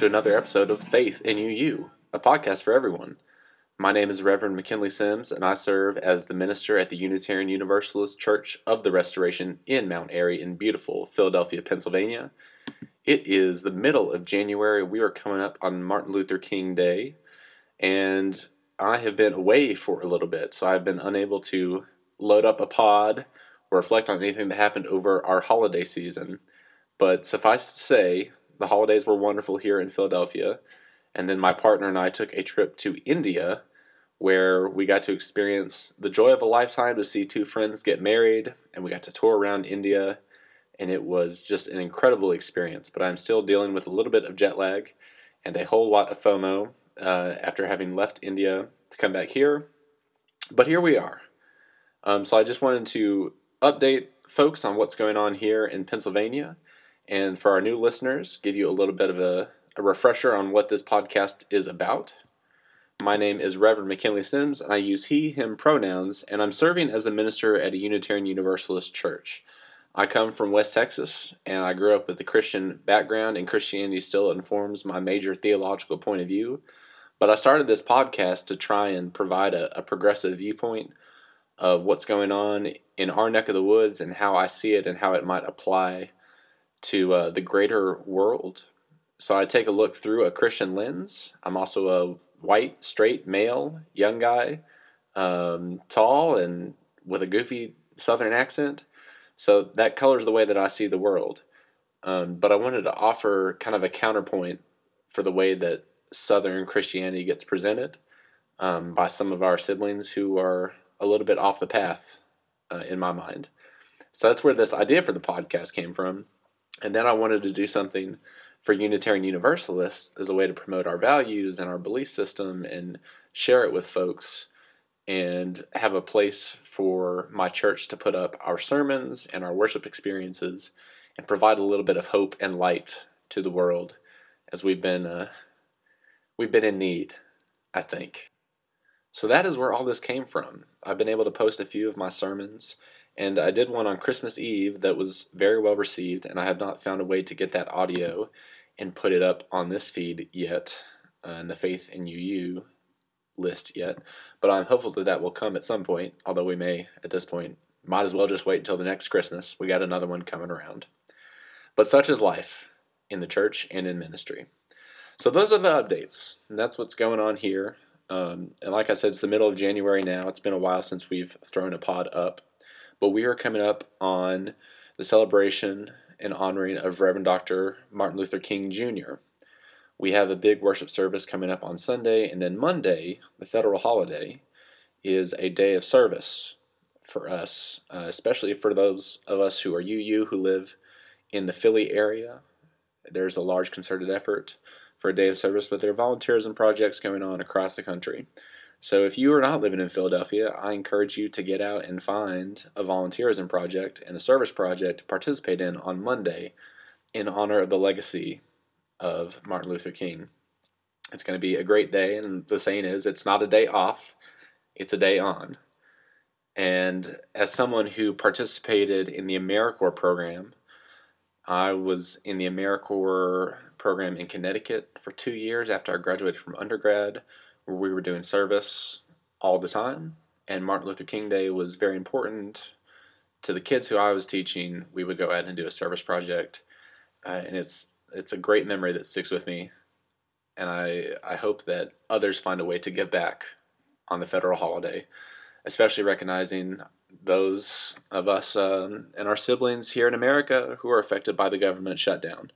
to another episode of Faith in UU, a podcast for everyone. My name is Reverend McKinley Sims, and I serve as the minister at the Unitarian Universalist Church of the Restoration in Mount Airy in beautiful Philadelphia, Pennsylvania. It is the middle of January. We are coming up on Martin Luther King Day, and I have been away for a little bit, so I've been unable to load up a pod or reflect on anything that happened over our holiday season. But suffice to say, the holidays were wonderful here in Philadelphia. And then my partner and I took a trip to India where we got to experience the joy of a lifetime to see two friends get married. And we got to tour around India. And it was just an incredible experience. But I'm still dealing with a little bit of jet lag and a whole lot of FOMO uh, after having left India to come back here. But here we are. Um, so I just wanted to update folks on what's going on here in Pennsylvania and for our new listeners, give you a little bit of a, a refresher on what this podcast is about. My name is Reverend McKinley Sims, and I use he, him pronouns, and I'm serving as a minister at a Unitarian Universalist church. I come from West Texas, and I grew up with a Christian background, and Christianity still informs my major theological point of view. But I started this podcast to try and provide a, a progressive viewpoint of what's going on in our neck of the woods and how I see it and how it might apply to uh, the greater world. So I take a look through a Christian lens. I'm also a white, straight male, young guy, um, tall, and with a goofy Southern accent. So that colors the way that I see the world. Um, but I wanted to offer kind of a counterpoint for the way that Southern Christianity gets presented um, by some of our siblings who are a little bit off the path uh, in my mind. So that's where this idea for the podcast came from. And then I wanted to do something for Unitarian Universalists as a way to promote our values and our belief system and share it with folks and have a place for my church to put up our sermons and our worship experiences and provide a little bit of hope and light to the world as we've been uh, we've been in need, I think. So that is where all this came from. I've been able to post a few of my sermons and I did one on Christmas Eve that was very well received, and I have not found a way to get that audio and put it up on this feed yet, uh, in the Faith in UU list yet. But I'm hopeful that that will come at some point, although we may, at this point, might as well just wait until the next Christmas. We got another one coming around. But such is life in the church and in ministry. So those are the updates, and that's what's going on here. Um, and like I said, it's the middle of January now. It's been a while since we've thrown a pod up. But we are coming up on the celebration and honoring of Reverend Dr. Martin Luther King Jr. We have a big worship service coming up on Sunday, and then Monday, the federal holiday, is a day of service for us, uh, especially for those of us who are UU who live in the Philly area. There's a large concerted effort for a day of service, but there are volunteerism projects going on across the country. So if you are not living in Philadelphia, I encourage you to get out and find a volunteerism project and a service project to participate in on Monday in honor of the legacy of Martin Luther King. It's going to be a great day, and the saying is it's not a day off, it's a day on. And as someone who participated in the AmeriCorps program, I was in the AmeriCorps program in Connecticut for two years after I graduated from undergrad where we were doing service all the time. And Martin Luther King Day was very important to the kids who I was teaching. We would go out and do a service project, uh, and it's it's a great memory that sticks with me. And I I hope that others find a way to give back on the federal holiday, especially recognizing those of us um, and our siblings here in America who are affected by the government shutdown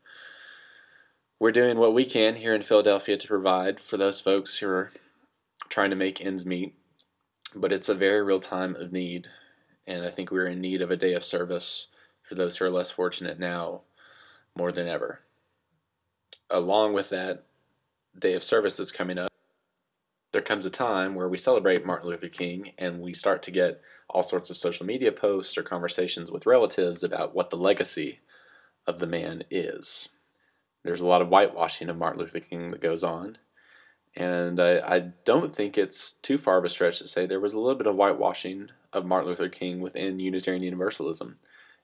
we're doing what we can here in Philadelphia to provide for those folks who are trying to make ends meet. But it's a very real time of need, and I think we're in need of a day of service for those who are less fortunate now more than ever. Along with that day of service that's coming up, there comes a time where we celebrate Martin Luther King and we start to get all sorts of social media posts or conversations with relatives about what the legacy of the man is. There's a lot of whitewashing of Martin Luther King that goes on. And I, I don't think it's too far of a stretch to say there was a little bit of whitewashing of Martin Luther King within Unitarian Universalism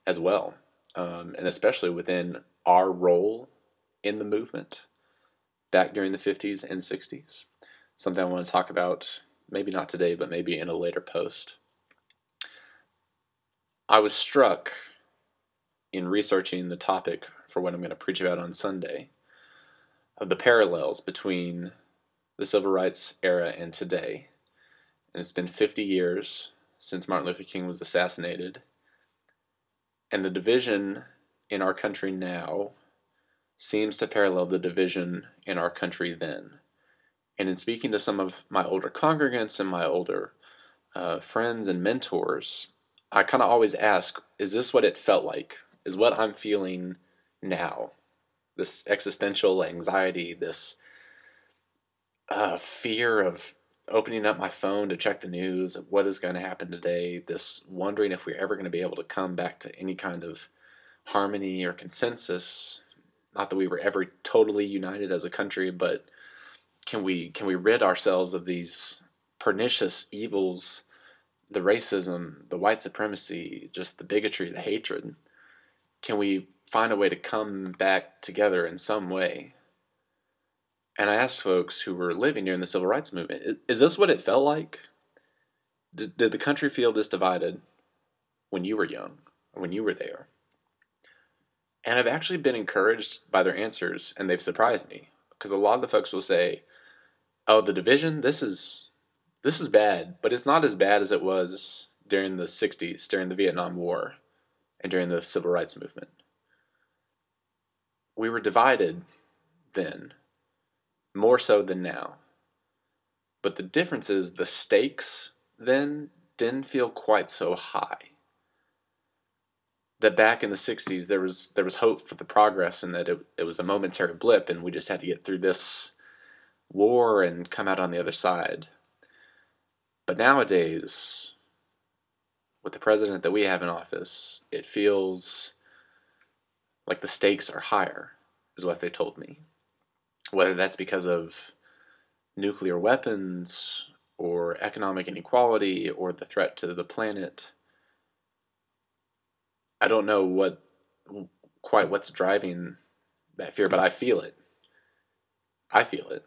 as well. Um, and especially within our role in the movement back during the 50s and 60s. Something I want to talk about, maybe not today, but maybe in a later post. I was struck in researching the topic for what I'm going to preach about on Sunday of the parallels between the civil rights era and today. And it's been 50 years since Martin Luther King was assassinated. And the division in our country now seems to parallel the division in our country then. And in speaking to some of my older congregants and my older uh, friends and mentors, I kind of always ask, is this what it felt like? Is what I'm feeling now? This existential anxiety, this uh, fear of opening up my phone to check the news, what is going to happen today, this wondering if we're ever going to be able to come back to any kind of harmony or consensus. Not that we were ever totally united as a country, but can we can we rid ourselves of these pernicious evils, the racism, the white supremacy, just the bigotry, the hatred? Can we find a way to come back together in some way? And I asked folks who were living during the civil rights movement, is this what it felt like? Did, did the country feel this divided when you were young, when you were there? And I've actually been encouraged by their answers, and they've surprised me because a lot of the folks will say, "Oh, the division, this is this is bad, but it's not as bad as it was during the '60s, during the Vietnam War, and during the civil rights movement. We were divided then, more so than now. But the difference is the stakes then didn't feel quite so high. That back in the 60s there was there was hope for the progress and that it, it was a momentary blip and we just had to get through this war and come out on the other side. But nowadays, with the president that we have in office, it feels like the stakes are higher, is what they told me whether that's because of nuclear weapons or economic inequality or the threat to the planet. I don't know what quite what's driving that fear, but I feel it. I feel it.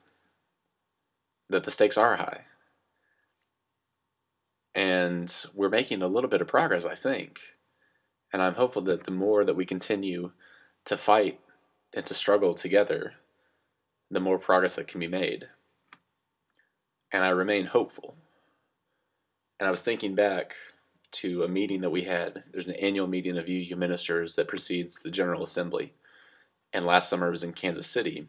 That the stakes are high. And we're making a little bit of progress, I think. And I'm hopeful that the more that we continue to fight and to struggle together, the more progress that can be made. And I remain hopeful. And I was thinking back to a meeting that we had. There's an annual meeting of UU ministers that precedes the General Assembly. And last summer it was in Kansas City.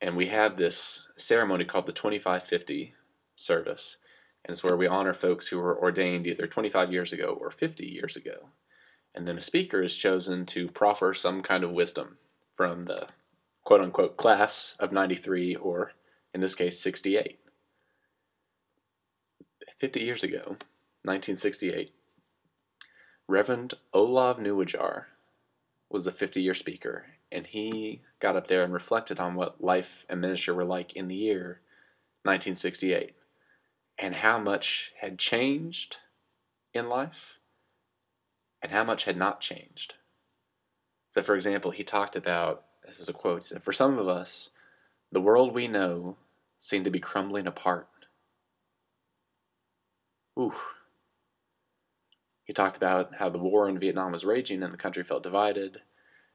And we had this ceremony called the 2550 service. And it's where we honor folks who were ordained either 25 years ago or 50 years ago. And then a speaker is chosen to proffer some kind of wisdom from the quote unquote class of 93 or in this case 68. 50 years ago, 1968, Reverend Olav Nuwajar was the 50 year speaker, and he got up there and reflected on what life and ministry were like in the year 1968 and how much had changed in life and how much had not changed. So, for example, he talked about this is a quote. Said, For some of us, the world we know seemed to be crumbling apart. Ooh. He talked about how the war in Vietnam was raging and the country felt divided.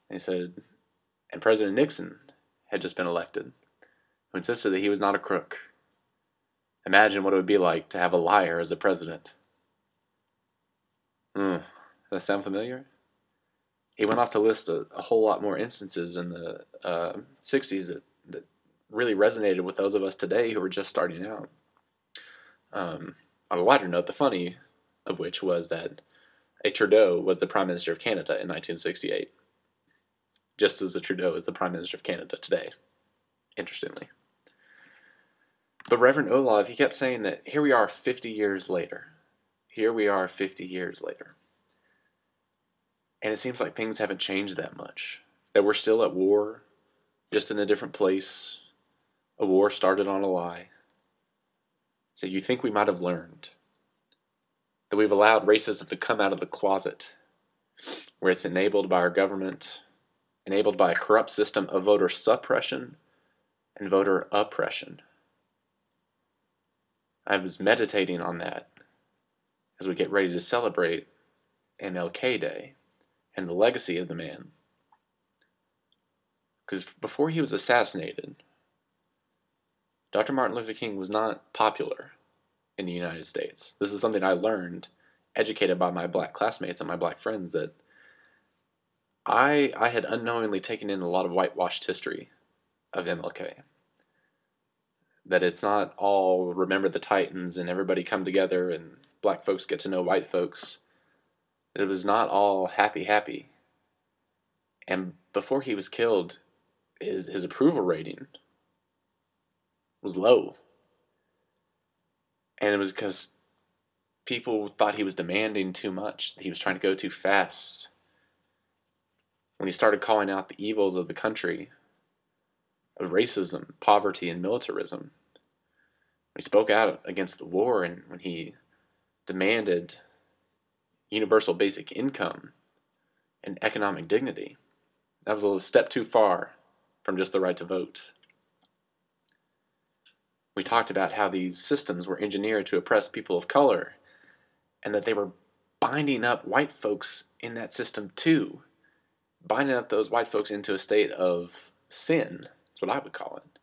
And he said, and President Nixon had just been elected, who insisted that he was not a crook. Imagine what it would be like to have a liar as a president. Hmm. Does that sound familiar? he went off to list a, a whole lot more instances in the uh, 60s that, that really resonated with those of us today who were just starting out. Um, on a lighter note, the funny of which was that a Trudeau was the Prime Minister of Canada in 1968, just as a Trudeau is the Prime Minister of Canada today, interestingly. But Reverend Olav, he kept saying that here we are 50 years later. Here we are 50 years later. And it seems like things haven't changed that much. That we're still at war, just in a different place. A war started on a lie. So you think we might have learned that we've allowed racism to come out of the closet, where it's enabled by our government enabled by a corrupt system of voter suppression and voter oppression. I was meditating on that as we get ready to celebrate MLK Day and the legacy of the man. Because before he was assassinated, Dr. Martin Luther King was not popular in the United States. This is something I learned, educated by my black classmates and my black friends, that I I had unknowingly taken in a lot of whitewashed history of MLK. That it's not all remember the Titans and everybody come together and black folks get to know white folks. It was not all happy happy. And before he was killed, his his approval rating was low. And it was because people thought he was demanding too much, that he was trying to go too fast when he started calling out the evils of the country, of racism, poverty, and militarism. He spoke out against the war and when he demanded universal basic income and economic dignity. That was a step too far from just the right to vote. We talked about how these systems were engineered to oppress people of color and that they were binding up white folks in that system too binding up those white folks into a state of sin. What I would call it.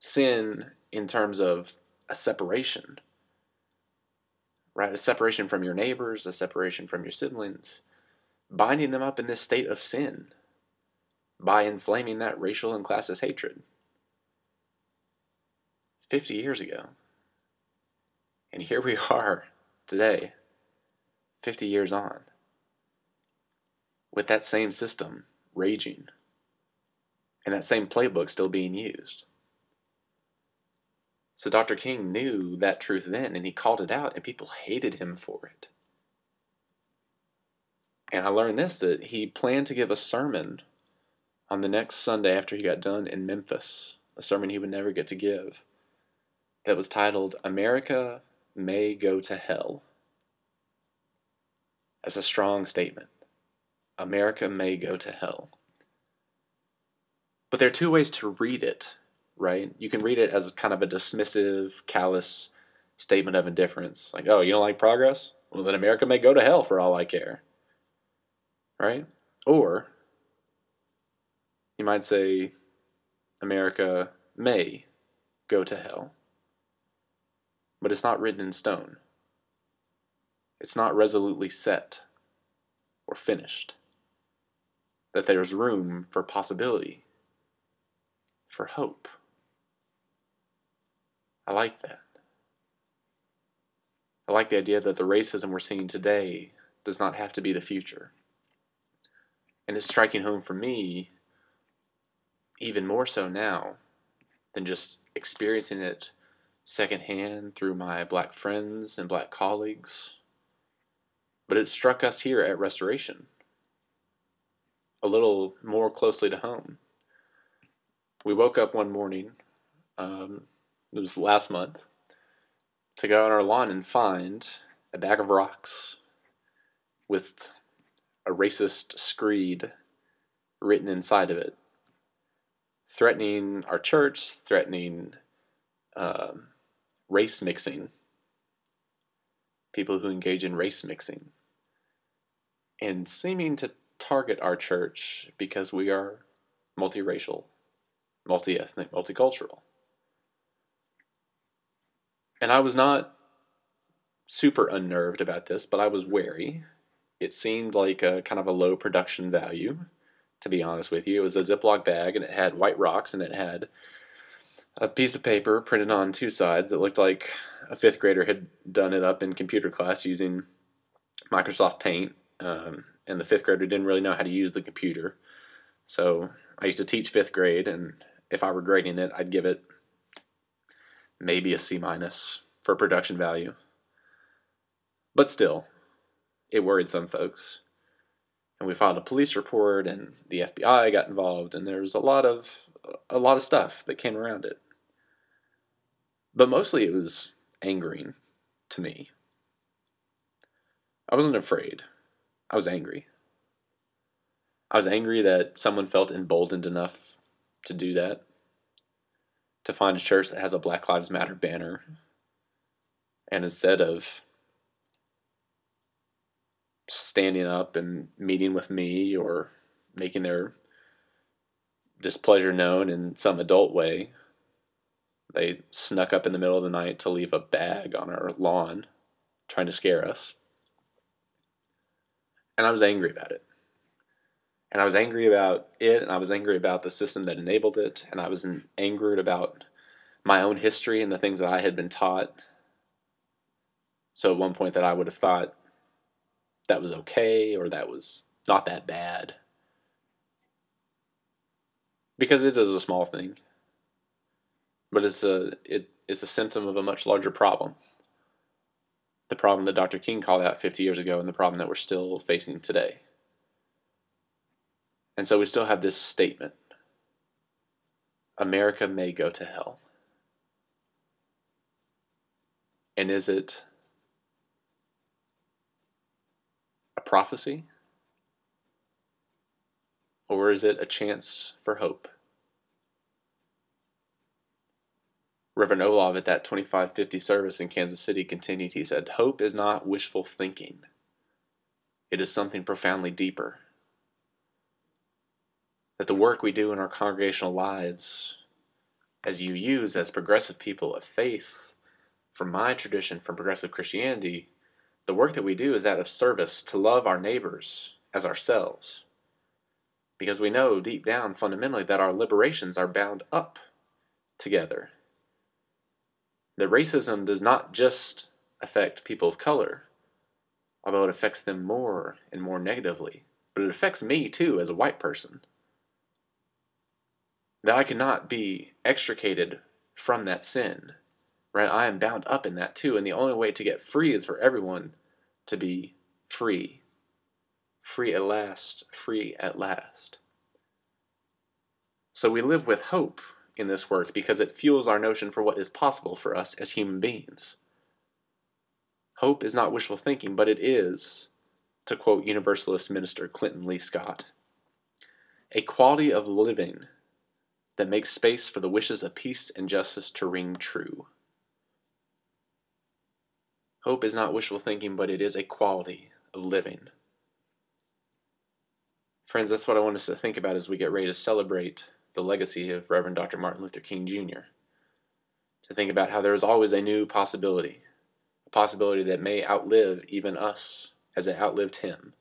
Sin in terms of a separation, right? A separation from your neighbors, a separation from your siblings, binding them up in this state of sin by inflaming that racial and classist hatred. 50 years ago. And here we are today, 50 years on with that same system raging and that same playbook still being used. So Dr. King knew that truth then and he called it out, and people hated him for it. And I learned this that he planned to give a sermon on the next Sunday after he got done in Memphis, a sermon he would never get to give, that was titled America May Go to Hell. That's a strong statement. America may go to hell. But there are two ways to read it, right? You can read it as kind of a dismissive, callous statement of indifference. Like, oh, you don't like progress? Well, then America may go to hell for all I care. Right? Or you might say, America may go to hell. But it's not written in stone. It's not resolutely set or finished that there's room for possibility, for hope. I like that. I like the idea that the racism we're seeing today does not have to be the future. And it's striking home for me even more so now than just experiencing it secondhand through my black friends and black colleagues. But it struck us here at Restoration a little more closely to home. We woke up one morning, um, it was last month, to go on our lawn and find a bag of rocks with a racist screed written inside of it, threatening our church, threatening um, race mixing, people who engage in race mixing, and seeming to target our church because we are multiracial, multi ethnic, multicultural. And I was not super unnerved about this, but I was wary. It seemed like a kind of a low production value, to be honest with you. It was a Ziploc bag and it had white rocks and it had a piece of paper printed on two sides that looked like a fifth grader had done it up in computer class using Microsoft Paint. Um, and the fifth grader didn't really know how to use the computer. So I used to teach fifth grade, and if I were grading it, I'd give it maybe a C minus for production value. But still, it worried some folks. And we filed a police report, and the FBI got involved, and there was a lot of a lot of stuff that came around it. But mostly, it was angering to me. I wasn't afraid. I was angry. I was angry that someone felt emboldened enough to do that, to find a church that has a Black Lives Matter banner, and instead of standing up and meeting with me or making their displeasure known in some adult way, they snuck up in the middle of the night to leave a bag on our lawn trying to scare us. And I was angry about it. And I was angry about it, and I was angry about the system that enabled it, and I was angered about my own history and the things that I had been taught. So at one point that I would have thought that was okay or that was not that bad. Because it is a small thing. But it's a it, it's a symptom of a much larger problem. The problem that Dr. King called out 50 years ago and the problem that we're still facing today. And so we still have this statement America may go to hell. And is it a prophecy? Or is it a chance for hope? Reverend Olav at that 2550 service in Kansas City continued, he said, Hope is not wishful thinking, it is something profoundly deeper that the work we do in our congregational lives, as UUs as progressive people of faith, from my tradition, from progressive Christianity, the work that we do is that of service to love our neighbors as ourselves. Because we know deep down, fundamentally, that our liberations are bound up together. That racism does not just affect people of color, although it affects them more and more negatively, but it affects me too as a white person that I cannot be extricated from that sin. Right? I am bound up in that too. And the only way to get free is for everyone to be free. Free at last, free at last. So we live with hope in this work because it fuels our notion for what is possible for us as human beings. Hope is not wishful thinking, but it is, to quote Universalist minister Clinton Lee Scott, a quality of living that makes space for the wishes of peace and justice to ring true. Hope is not wishful thinking, but it is a quality of living. Friends, that's what I want us to think about as we get ready to celebrate the legacy of Reverend Dr. Martin Luther King Jr. To think about how there is always a new possibility, a possibility that may outlive even us as it outlived him.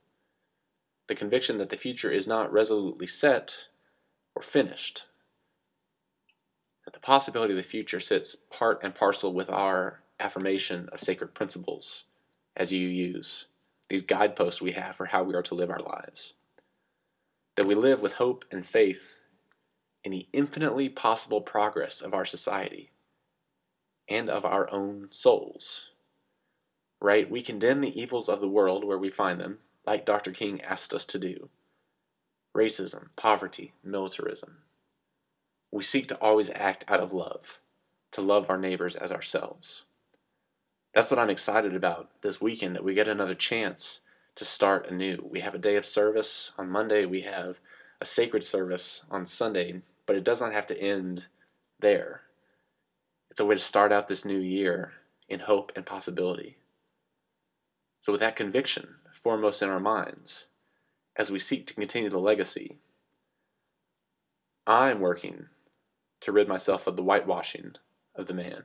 The conviction that the future is not resolutely set or finished, the possibility of the future sits part and parcel with our affirmation of sacred principles as UUs these guideposts we have for how we are to live our lives. That we live with hope and faith in the infinitely possible progress of our society and of our own souls. Right? We condemn the evils of the world where we find them, like Dr. King asked us to do racism, poverty, militarism, we seek to always act out of love, to love our neighbors as ourselves. That's what I'm excited about this weekend that we get another chance to start anew. We have a day of service on Monday, we have a sacred service on Sunday, but it does not have to end there. It's a way to start out this new year in hope and possibility. So, with that conviction foremost in our minds, as we seek to continue the legacy, I'm working to rid myself of the whitewashing of the man.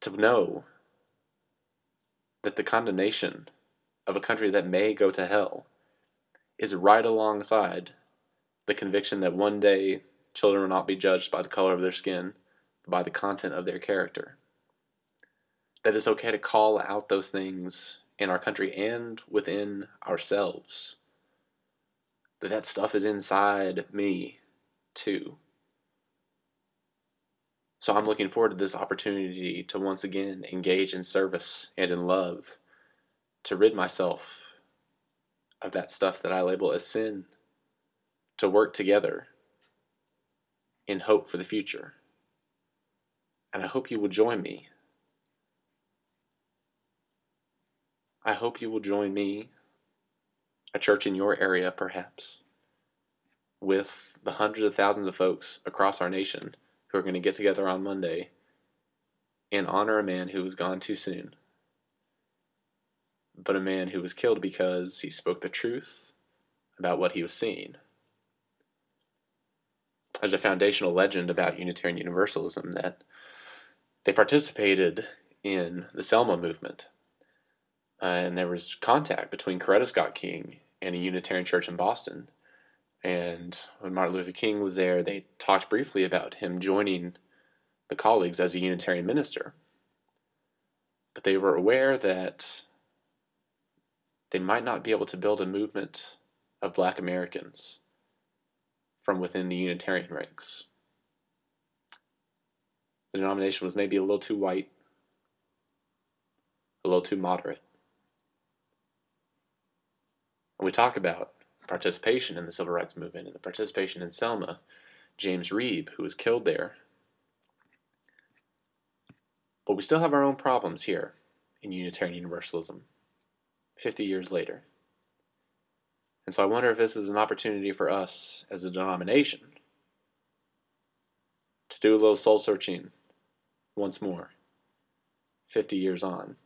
To know that the condemnation of a country that may go to hell is right alongside the conviction that one day children will not be judged by the color of their skin, but by the content of their character. That it's okay to call out those things in our country and within ourselves. That that stuff is inside me too. So I'm looking forward to this opportunity to once again engage in service and in love, to rid myself of that stuff that I label as sin, to work together in hope for the future. And I hope you will join me. I hope you will join me a church in your area, perhaps, with the hundreds of thousands of folks across our nation who are going to get together on Monday and honor a man who was gone too soon, but a man who was killed because he spoke the truth about what he was seeing. There's a foundational legend about Unitarian Universalism that they participated in the Selma movement. Uh, and there was contact between Coretta Scott King and a Unitarian church in Boston. And when Martin Luther King was there, they talked briefly about him joining the colleagues as a Unitarian minister. But they were aware that they might not be able to build a movement of black Americans from within the Unitarian ranks. The denomination was maybe a little too white, a little too moderate. When we talk about participation in the civil rights movement and the participation in Selma, James Reeb, who was killed there. But we still have our own problems here in Unitarian Universalism, 50 years later. And so I wonder if this is an opportunity for us as a denomination to do a little soul searching once more, 50 years on,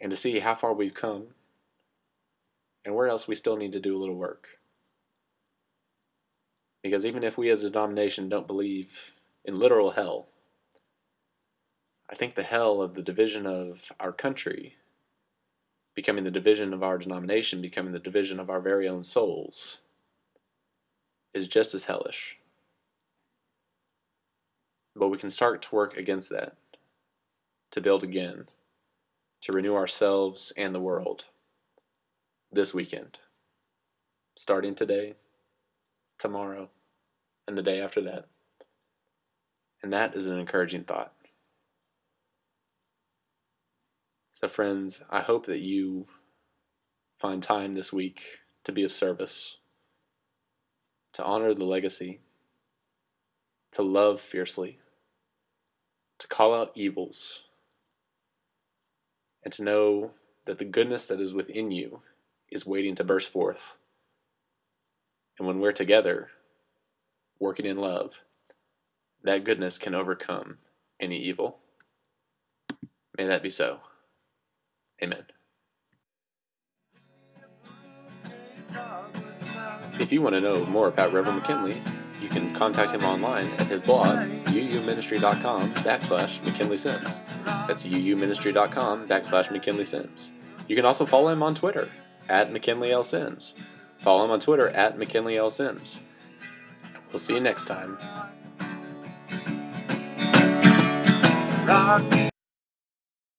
and to see how far we've come and where else we still need to do a little work. Because even if we as a denomination don't believe in literal hell, I think the hell of the division of our country, becoming the division of our denomination, becoming the division of our very own souls, is just as hellish. But we can start to work against that, to build again, to renew ourselves and the world this weekend, starting today, tomorrow, and the day after that. And that is an encouraging thought. So, friends, I hope that you find time this week to be of service, to honor the legacy, to love fiercely, to call out evils, and to know that the goodness that is within you is waiting to burst forth. And when we're together, working in love, that goodness can overcome any evil. May that be so. Amen. If you want to know more about Reverend McKinley, you can contact him online at his blog, uuministry.com backslash McKinley Sims. That's uuministry.com backslash McKinley Sims. You can also follow him on Twitter at McKinley L. Sims. Follow him on Twitter at McKinley L. Sims. We'll see you next time.